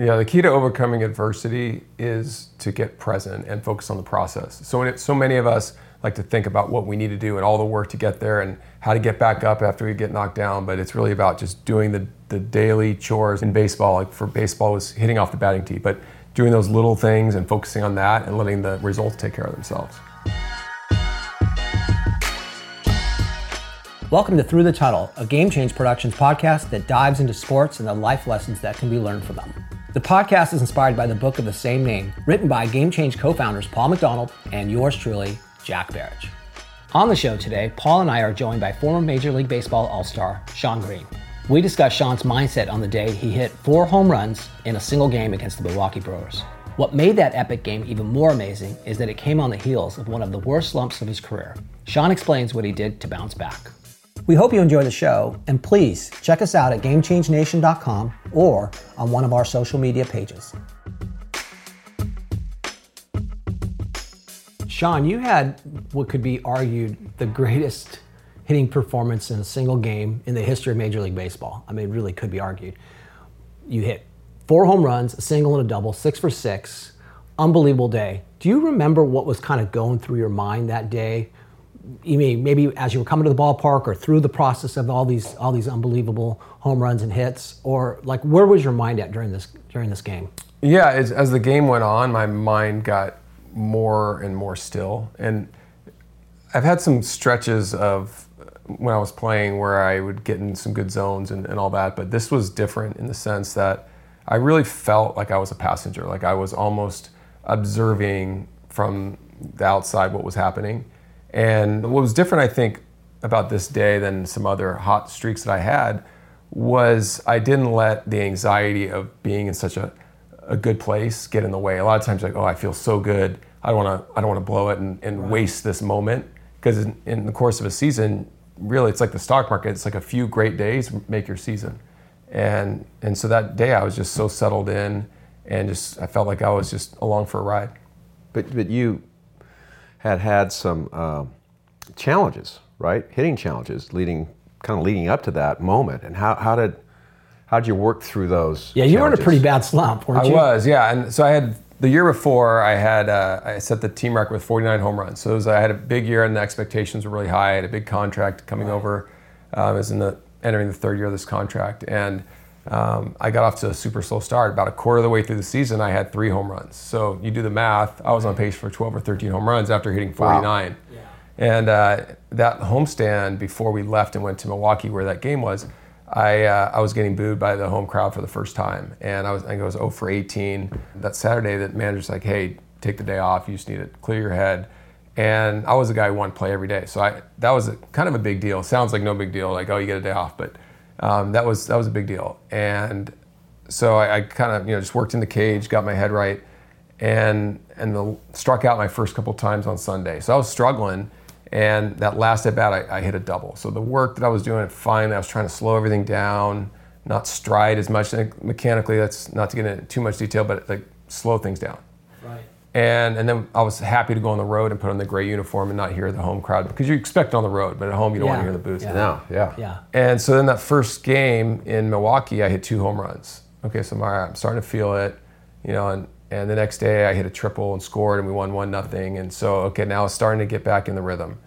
Yeah, the key to overcoming adversity is to get present and focus on the process. So, it, so many of us like to think about what we need to do and all the work to get there and how to get back up after we get knocked down, but it's really about just doing the, the daily chores in baseball. Like for baseball, was hitting off the batting tee, but doing those little things and focusing on that and letting the results take care of themselves. Welcome to Thru the Tunnel, a Game Change Productions podcast that dives into sports and the life lessons that can be learned from them. The podcast is inspired by the book of the same name, written by Game Change co founders Paul McDonald and yours truly, Jack Baric. On the show today, Paul and I are joined by former Major League Baseball All Star Shawn Green. We discuss Shawn's mindset on the day he hit four home runs in a single game against the Milwaukee Brewers. What made that epic game even more amazing is that it came on the heels of one of the worst slumps of his career. Shawn explains what he did to bounce back. We hope you enjoy the show, and please check us out at GameChangeNation.com or on one of our social media pages. Shawn, you had what could be argued the greatest hitting performance in a single game in the history of Major League Baseball. I mean, it really could be argued. You hit four home runs, a single and a double, six for six. Unbelievable day. Do you remember what was kind of going through your mind that day? Mean maybe as you were coming to the ballpark or through the process of all these all these unbelievable home runs and hits, or like where was your mind at during this during this game? Yeah, as, as the game went on, my mind got more and more still, and I've had some stretches of uh, when I was playing where I would get in some good zones and, and all that, but this was different in the sense that I really felt like I was a passenger, like I was almost observing from the outside what was happening. And what was different, I think, about this day than some other hot streaks that I had was I didn't let the anxiety of being in such a, a good place get in the way. A lot of times, like, oh, I feel so good. I don't want to. I don't want to blow it and, and right. waste this moment because in, in, the course of a season, really, it's like the stock market. It's like a few great days make your season, and and so that day I was just so settled in, and just I felt like I was just along for a ride. But but you had had some uh, challenges, right? Hitting challenges, leading kind of leading up to that moment. And how, how did how did you work through those? Yeah, you challenges? were in a pretty bad slump, weren't you? I was, yeah. And so I had the year before I had uh, I set the team record with 49 home runs. So was, I had a big year, and the expectations were really high. I had a big contract coming right. over. Um, I was in the entering the third year of this contract, and um, I got off to a super slow start. About a quarter of the way through the season, I had three home runs. So you do the math. I was on pace for 12 or 13 home runs after hitting 49. Wow. Yeah. And uh, that homestand before we left and went to Milwaukee, where that game was, I, uh, I was getting booed by the home crowd for the first time. And I was, I think I was 0 for 18. That Saturday, that manager's like, hey, take the day off. You just need to clear your head. And I was a guy who wanted to play every day. So I, that was a, kind of a big deal. Sounds like no big deal, like, oh, you get a day off. But um, that was that was a big deal. And so I, I kind of you know just worked in the cage, got my head right, and and the, struck out my first couple times on Sunday. So I was struggling, and that last at bat I, I hit a double. So the work that I was doing, finally I was trying to slow everything down, not stride as much. mechanically, that's not to get into too much detail, but like slow things down. And, and then I was happy to go on the road and put on the gray uniform and not hear the home crowd because you expect on the road, but at home you don't yeah. want to hear the booth. Yeah. No, yeah. Yeah. And so then that first game in Milwaukee, I hit two home runs. Okay, so I'm, all right, I'm starting to feel it, you know, and, and the next day I hit a triple and scored and we won one nothing. And so, okay, now it's starting to get back in the rhythm.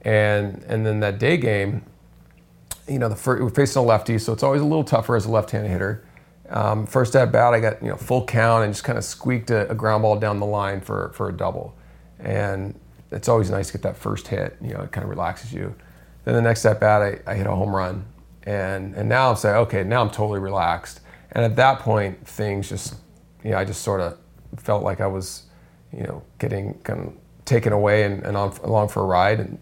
And, and then that day game, you know, the first, we're facing a lefty, so it's always a little tougher as a left-handed hitter. Um, first at bat, I got you know full count and just kind of squeaked a, a, ground ball down the line for for a double, and it's always nice to get that first hit. You know, it kind of relaxes you. Then the next at bat, I, I hit a home run, and and now I'm saying, okay, now I'm totally relaxed. And at that point, things just, you know, I just sort of felt like I was, you know, getting kind of taken away and, and on, along for a ride. And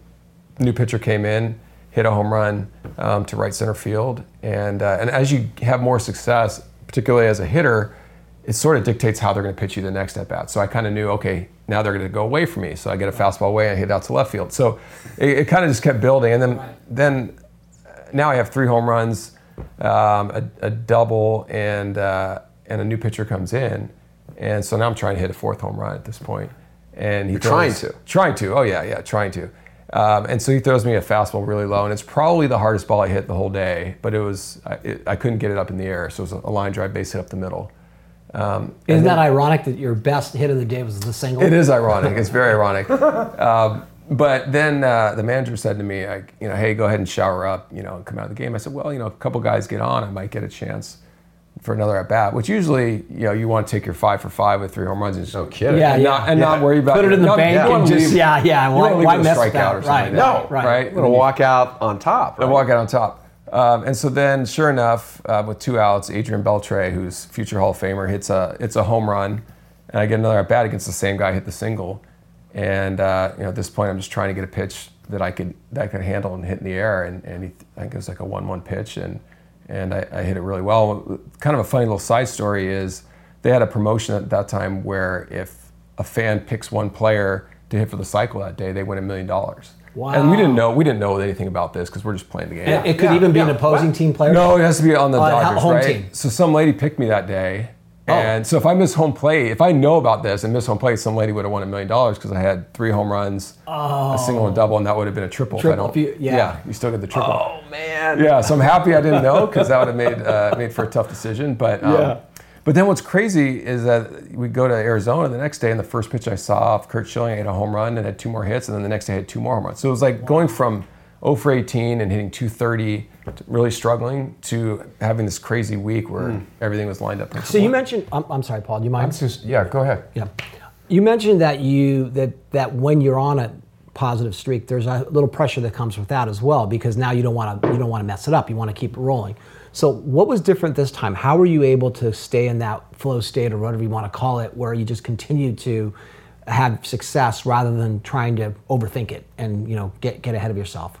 new pitcher came in, hit a home run um, to right center field, and uh, and as you have more success, particularly as a hitter, it sort of dictates how they're going to pitch you the next at bat. So I kind of knew, okay, now they're going to go away from me. So I get a fastball away and I hit out to left field. So it, it kind of just kept building. And then, right. then uh, now I have three home runs, um, a, a, double, and, uh, and a new pitcher comes in. And so now I'm trying to hit a fourth home run at this point. And he You're trying to. Trying to. Oh, yeah, yeah, trying to. Um, and so he throws me a fastball really low, and it's probably the hardest ball I hit the whole day. But it was I, it, I couldn't get it up in the air, so it was a line drive base hit up the middle. Um, Isn't that then- ironic that your best hit of the day was the single? It is ironic. It's very ironic. Um, but then uh, the manager said to me, like, you know, hey, go ahead and shower up, you know, and come out of the game. I said, well, you know, a couple guys get on, I might get a chance for another at bat. Which usually, you know, you want to take your five for five with three home runs and just No kidding. Yeah, and yeah. not and not worry about Put it in the not- bank you don't and just leave- yeah, yeah. you Why, don't why mess a that? strikeout or something Right, like that. No, right, right? I'm gonna walk out on top. I Right? walk out on top. Um, and so then, sure enough, uh, with two outs, Adrian Beltre, who's future Hall of Famer, hits a it's a home run, and I get another at bat against the same guy, hit the single, and uh, you know at this point I'm just trying to get a pitch that I could that I could handle and hit in the air, and, and he, I think it was like a one-one pitch, and and I, I hit it really well. Kind of a funny little side story is they had a promotion at that time where if a fan picks one player to hit for the cycle that day, they win a million dollars. Wow. And we didn't know we didn't know anything about this because we're just playing the game. It, it could Yeah, even be an opposing What? team player. No, it has to be on the Uh, Dodgers, home right? team. So some lady picked me that day, Oh. and so if I miss home plate, if I know about this and miss home plate, some lady would have won a million dollars because I had three home runs, a single and double, and that would have been a triple. if I Triple, don't, you- yeah. you still get the triple. Oh man. Yeah, so I'm happy I didn't know because that would have made uh, made for a tough decision. But um, Yeah. but then what's crazy is that we go to Arizona the next day, and the first pitch I saw off Curt Schilling, I hit a home run and had two more hits, and then the next day I had two more home runs. So it was like going from 0 for 18 and hitting 230, really struggling, to having this crazy week where hmm. everything was lined up. So you mentioned. I'm, I'm sorry, Paul. Do you mind? Just yeah. Go ahead. Yeah. You mentioned that you that that when you're on a positive streak, there's a little pressure that comes with that as well because now you don't want to you don't want to mess it up. You want to keep it rolling. So what was different this time? How were you able to stay in that flow state or whatever you want to call it, where you just continue to have success rather than trying to overthink it and you know get get ahead of yourself?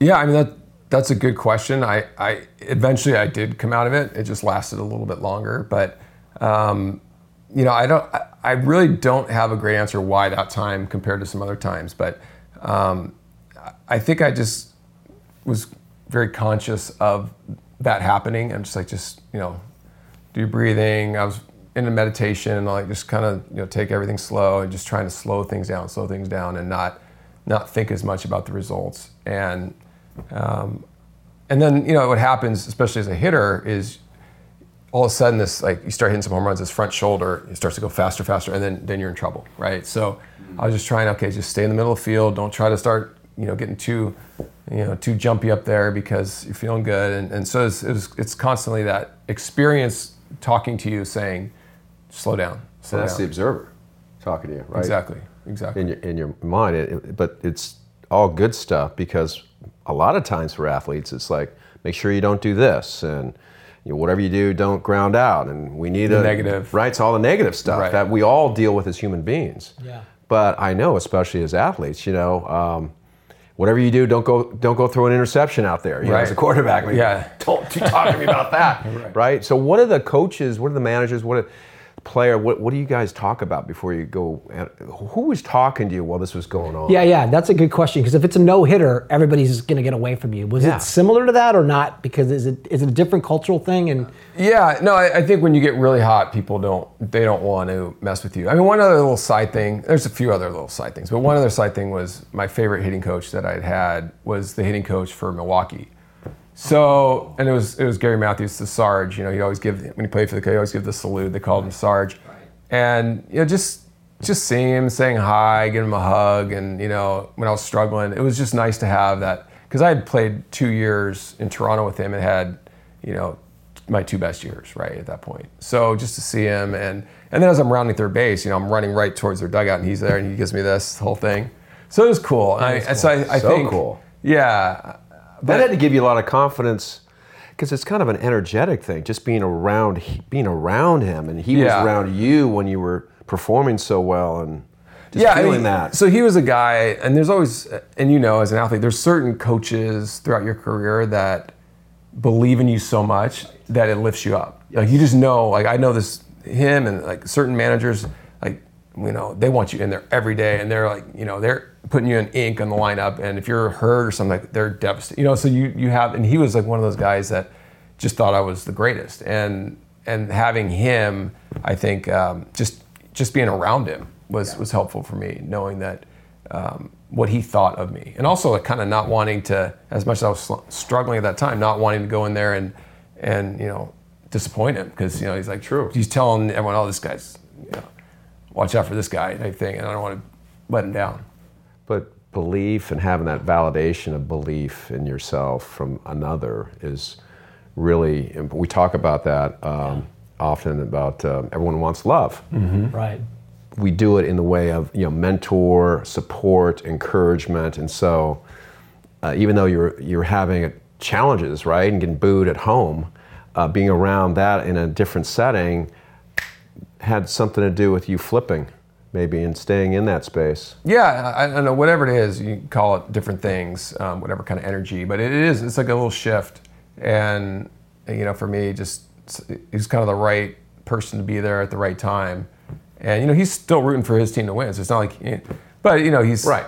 Yeah, I mean that that's a good question. I, I eventually I did come out of it. It just lasted a little bit longer, but um, you know I don't. I, really don't have a great answer why that time compared to some other times, but um, I think I just was very conscious of that happening. I'm just like just you know do your breathing. I was in a meditation and like just kind of you know take everything slow and just trying to slow things down, slow things down, and not not think as much about the results. And um, and then you know what happens, especially as a hitter, is all of a sudden this like you start hitting some home runs, this front shoulder it starts to go faster, faster, and then then you're in trouble, right? So I was just trying, okay, just stay in the middle of the field. Don't try to start you know getting too you know too jumpy up there because you're feeling good. And, and so it's, it was, it's constantly that experience talking to you saying, slow down, So slow that's the observer talking to you, right? Exactly, exactly. in your, in your mind. It, it- but it's all good stuff because a lot of times for athletes, it's like make sure you don't do this and you know, whatever you do, don't ground out. And we need The a negative. right? It's all the negative stuff Right. that we all deal with as human beings. Yeah. But I know, especially as athletes, you know. Um, Whatever you do, don't go don't go throw an interception out there. You know, as a Right. quarterback, like, Yeah. don't you talk to me about that, right. So, what are the coaches? What are the managers? What are player? What, what do you guys talk about before you go? Who was talking to you while this was going on? Yeah, yeah, that's a good question because if it's a no hitter, everybody's going to get away from you. Was Yeah. it similar to that or not? Because is it is it a different cultural thing? And Yeah, no, I, I think when you get really hot, people don't they don't want to mess with you. I mean, one other little side thing. There's a few other little side things, but one other side thing was my favorite hitting coach that I'd had was the hitting coach for Milwaukee. So, and it was it was Gary Matthews, the Sarge. You know, he always give when he played for the, he always give the salute. They called him Sarge, and you know, just just seeing him, saying hi, giving him a hug, and you know, when I was struggling, it was just nice to have that because I had played two years in Toronto with him and had, you know, my two best years right at that point. So just to see him and and then as I'm rounding third base, you know, I'm running right towards their dugout and he's there and he gives me this whole thing. So it was cool. And I, and so I, I So think, cool. Yeah, that had to give you a lot of confidence because it's kind of an energetic thing. Just being around, being around him, and he Yeah. was around you when you were performing so well, and just yeah, I feeling mean, that. So he was a guy, and there's always, uh, and you know, as an athlete, there's certain coaches throughout your career that believe in you so much that it lifts you up. Like you just know, like I know this him and like certain managers, you know, they want you in there every day, and they're like, you know, they're putting you in ink on the lineup, and if you're hurt or something, like they're devastated. You know, so you you have, and he was like one of those guys that just thought I was the greatest, and and having him, I think, um, just just being around him was was helpful for me, knowing that. Um, what he thought of me, and also like kind of not wanting to, as much as I was struggling at that time, not wanting to go in there and and you know disappoint him because you know he's like True. He's telling everyone, "Oh, this guy's, you know, watch out for this guy," type thing, and I don't want to let him down. But belief and having that validation of belief in yourself from another is really. imp- We talk about that um, often about um, everyone wants love. Right. we do it in the way of you know mentor, support, encouragement, and so uh, even though you're you're having challenges, right, and getting booed at home, uh, being around that in a different setting had something to do with you flipping, maybe, and staying in that space. Yeah, I, I don't know. Whatever it is, you call it different things, um, whatever kind of energy. But it is. It's like a little shift, and you know, for me, just he's kind of the right person to be there at the right time, and you know, he's still rooting for his team to win. So it's not like, but you know, he's right.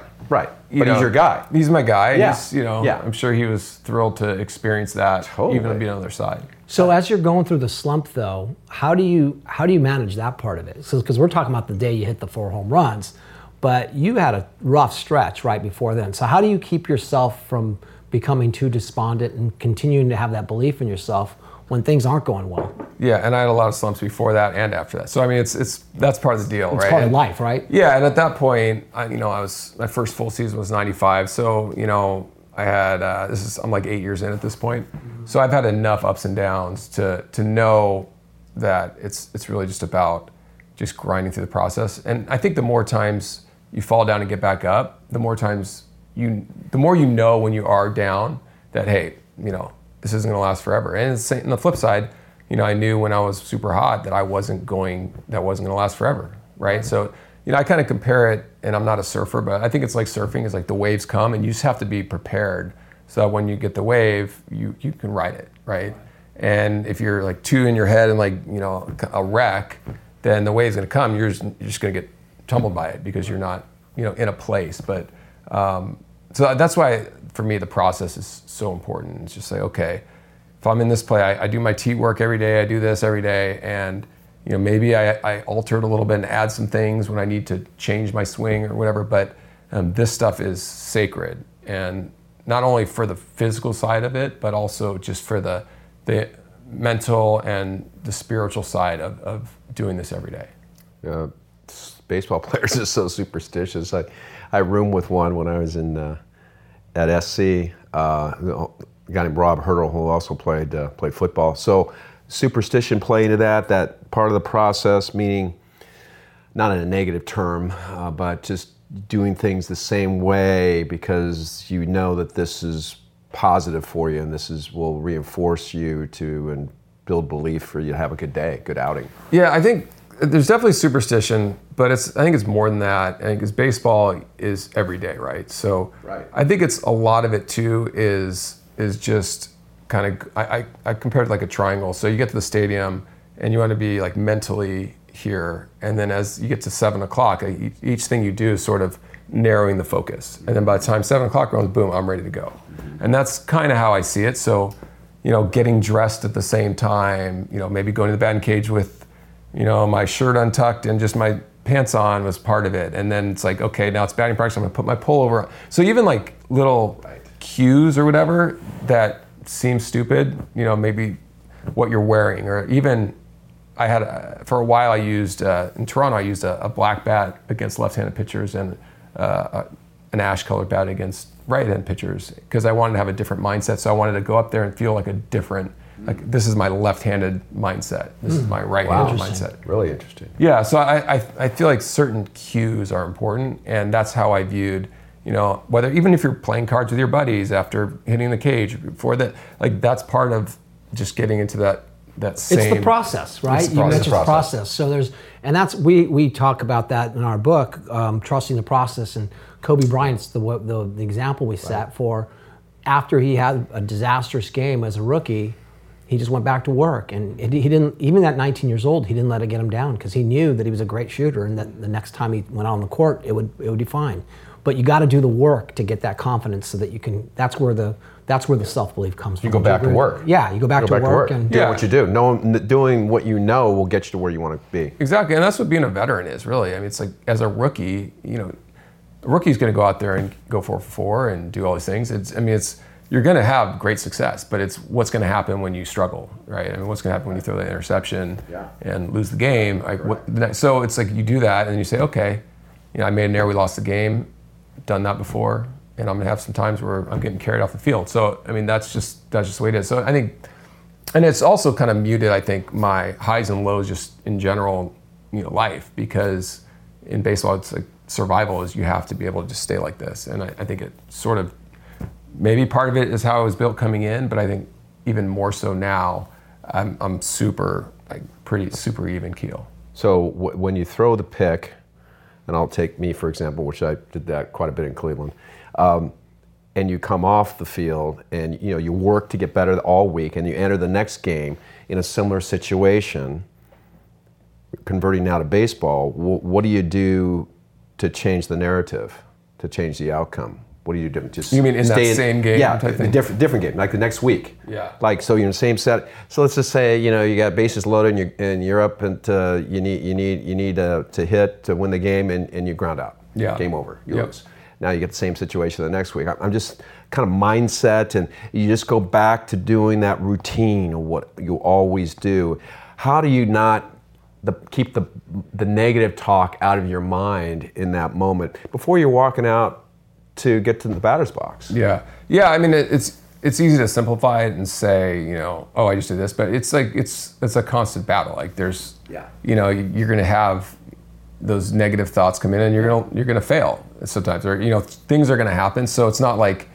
you But know, he's your guy. He's my guy. Yeah. He's, you know, Yeah. I'm sure he was thrilled to experience that, Totally. even being on the other side. So as you're going through the slump, though, how do you how do you manage that part of it? Because we're talking about the day you hit the four home runs, but you had a rough stretch right before then. So how do you keep yourself from becoming too despondent and continuing to have that belief in yourself when things aren't going well? Yeah, and I had a lot of slumps before that and after that. So I mean, it's it's that's part of the deal, It's right? It's part of And- life, right? Yeah, and at that point, I, you know, I was my first full season was '95, so you know, I had uh, this is I'm like eight years in at this point, so I've had enough ups and downs to to know that it's it's really just about just grinding through the process. And I think the more times you fall down and get back up, the more times you the more you know when you are down that hey, you know, this isn't going to last forever. And it's, on the flip side, you know, I knew when I was super hot that I wasn't going that wasn't going to last forever, right? So you know, I kind of compare it, and I'm not a surfer, but I think it's like surfing. It's like the waves come, and you just have to be prepared so that when you get the wave, you you can ride it, right? And if you're like two in your head and like you know a wreck, then the wave's gonna come. You're just, you're just gonna get tumbled by it because you're not you know in a place. But um, so that's why for me the process is so important. It's just like okay, if I'm in this play, I, I do my tee work every day. I do this every day, and you know maybe I, I alter it a little bit and add some things when I need to change my swing or whatever. But um, this stuff is sacred, and not only for the physical side of it, but also just for the the mental and the spiritual side of, of doing this every day. uh, baseball players are so superstitious. I, I roomed with one when I was in uh, at SC. Uh, a guy named Rob Hurdle who also played uh, played football. So superstition play into that. That part of the process, meaning not in a negative term, uh, but just doing things the same way because you know that this is positive for you and this is will reinforce you to and build belief for you to have a good day, good outing. Yeah, I think there's definitely superstition, but it's I think it's more than that. I think because baseball is every day, right? So Right. I think it's a lot of it too is is just kind of I, I, I compare it to like a triangle. So you get to the stadium and you want to be like mentally here, and then as you get to seven o'clock, each thing you do is sort of narrowing the focus, and then by the time seven o'clock comes, boom, I'm ready to go, and that's kind of how I see it. So you know, getting dressed at the same time, you know, maybe going to the batting cage with you know, my shirt untucked and just my pants on was part of it. And then it's like, okay, now it's batting practice. I'm gonna put my pullover on. So even like little cues or whatever that seem stupid, you know, maybe what you're wearing, or even I had a, for a while I used uh, in Toronto I used a, a black bat against left-handed pitchers and uh, an ash-colored bat against right-handed pitchers because I wanted to have a different mindset. So I wanted to go up there and feel like a different, like this is my left-handed mindset. This is my right-handed mindset. Really interesting. Yeah, so I, I, I feel like certain cues are important, and that's how I viewed, you know, whether even if you're playing cards with your buddies after hitting the cage before that, like that's part of just getting into that that same. It's the process, right? It's the you process. mentioned process. So there's, and that's we we talk about that in our book, um, trusting the process. And Kobe Bryant's the the, the example we set for. After he had a disastrous game as a rookie, he just went back to work, and it, he didn't. Even at 19 years old, he didn't let it get him down because he knew that he was a great shooter, and that the next time he went out on the court, it would it would be fine. But you got to do the work to get that confidence, so that you can. That's where the that's where the self belief comes from. You go back to work. Yeah, you go back, Go to, back work to work and doing Yeah. what you do. Knowing, doing what you know will get you to where you want to be. Exactly, and that's what being a veteran is really. I mean, it's like as a rookie, you know, a rookie's going to go out there and go four for four and do all these things. It's, I mean, it's you're going to have great success, but it's what's going to happen when you struggle, right? I mean, what's going to happen when you throw that interception Yeah. and lose the game? Like, what, so it's like you do that, and you say, okay, you know, I made an error, we lost the game, done that before, and I'm going to have some times where I'm getting carried off the field. So, I mean, that's just that's just the way it is. So, I think, and it's also kind of muted, I think, my highs and lows just in general, you know, life because in baseball, it's like survival is you have to be able to just stay like this, and I, I think it sort of maybe part of it is how I was built coming in, but I think even more so now, I'm, I'm super, like pretty super even keel. So w- when you throw the pick, and I'll take me for example, which I did that quite a bit in Cleveland, um, and you come off the field and you know you work to get better all week, and you enter the next game in a similar situation. Converting now to baseball, wh- what do you do to change the narrative, to change the outcome? What do you do? Just You mean in that same game Yeah, type thing? different different game, like the next week. Yeah. Like so, you're in the same set. So let's just say you know you got bases loaded and you're, and you're up and uh, you need you need you need uh, to hit to win the game and, and you ground out. Yeah. Game over. You Yep. lose. Now you get the same situation the next week. I'm- I'm just kind of mindset and you just go back to doing that routine of what you always do. How do you not the, keep the the negative talk out of your mind in that moment before you're walking out to get to the batter's box? Yeah, yeah. I mean, it, it's it's easy to simplify it and say, you know, oh, I just did this, but it's like it's it's a constant battle. Like there's, Yeah. you know, you're gonna have those negative thoughts come in, and you're gonna you're gonna fail sometimes, or you know, things are gonna happen. So it's not like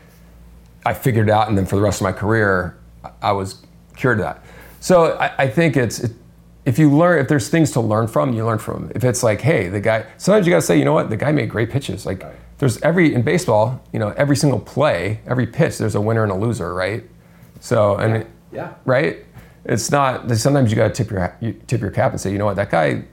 I figured it out, and then for the rest of my career, I was cured of that. So I, I think it's it, if you learn, if there's things to learn from, you learn from. 'em. If it's like, hey, the guy, sometimes you gotta say, you know what, the guy made great pitches. Like there's every in baseball, you know, every single play, every pitch, there's a winner and a loser, right? So and it- Yeah. right? It's not. Sometimes you got to tip your you tip your cap and say, you know what, that guy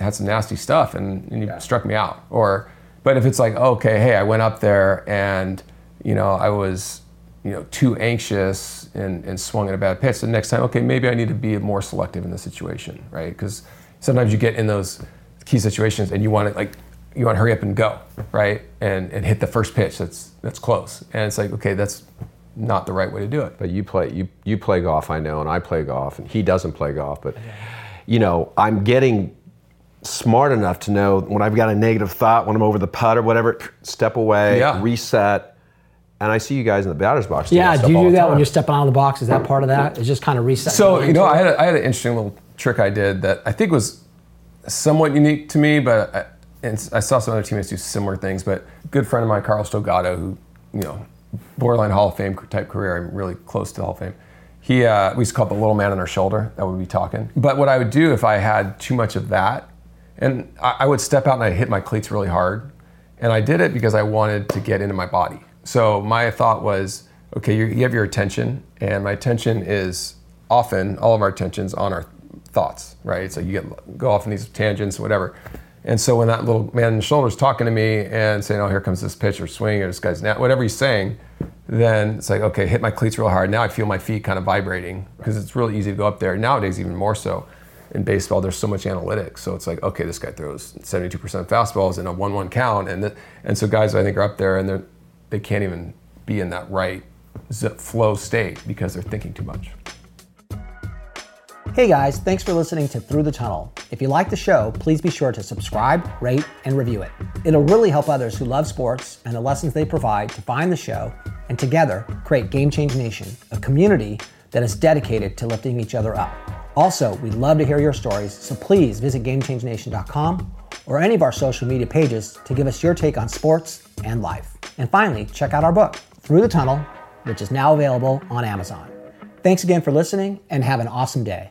had some nasty stuff and, and he struck me out. Or, but if it's like, okay, hey, I went up there and you know I was you know too anxious and, and swung at a bad pitch. The next time, okay, maybe I need to be more selective in the situation, right? Because sometimes you get in those key situations and you want to like you want to hurry up and go, right? And and hit the first pitch that's that's close. And it's like, okay, that's not the right way to do it. But you play you you play golf, I know, and I play golf, and he doesn't play golf. But you know, I'm getting smart enough to know when I've got a negative thought, when I'm over the putt or whatever, step away, Yeah. reset. And I see you guys in the batter's box. Yeah, do you do the that when you're stepping out of the box? Is that part of that? It's just kind of reset. So you know, I had a, I had an interesting little trick I did that I think was somewhat unique to me, but I, and I saw some other teammates do similar things. But good friend of mine, Carlos Delgado, who you know, borderline Hall of Fame type career, I'm really close to the Hall of Fame. He uh, we used to call it the little man on our shoulder that would be talking. But what I would do if I had too much of that, and I, I would step out and I'd hit my cleats really hard, and I did it because I wanted to get into my body. So my thought was, okay, you you have your attention, and my attention is often all of our attention's on our thoughts, right? So you get go off in these tangents, whatever. And so when that little man in the shoulder is talking to me and saying, "Oh, here comes this pitch or swing or this guy's now," whatever he's saying, then it's like, okay, hit my cleats real hard. Now I feel my feet kind of vibrating because it's really easy to go up there. Nowadays, even more so. In baseball, there's so much analytics, so it's like, okay, this guy throws 72% fastballs in a one-one count, and and so guys I think are up there and they can't even be in that right flow state because they're thinking too much. Hey guys, thanks for listening to Thru the Tunnel. If you like the show, please be sure to subscribe, rate, and review it. It'll really help others who love sports and the lessons they provide to find the show and together create Game Change Nation, a community that is dedicated to lifting each other up. Also, we'd love to hear your stories, so please visit GameChangeNation.com or any of our social media pages to give us your take on sports and life. And finally, check out our book, Thru the Tunnel, which is now available on Amazon. Thanks again for listening and have an awesome day.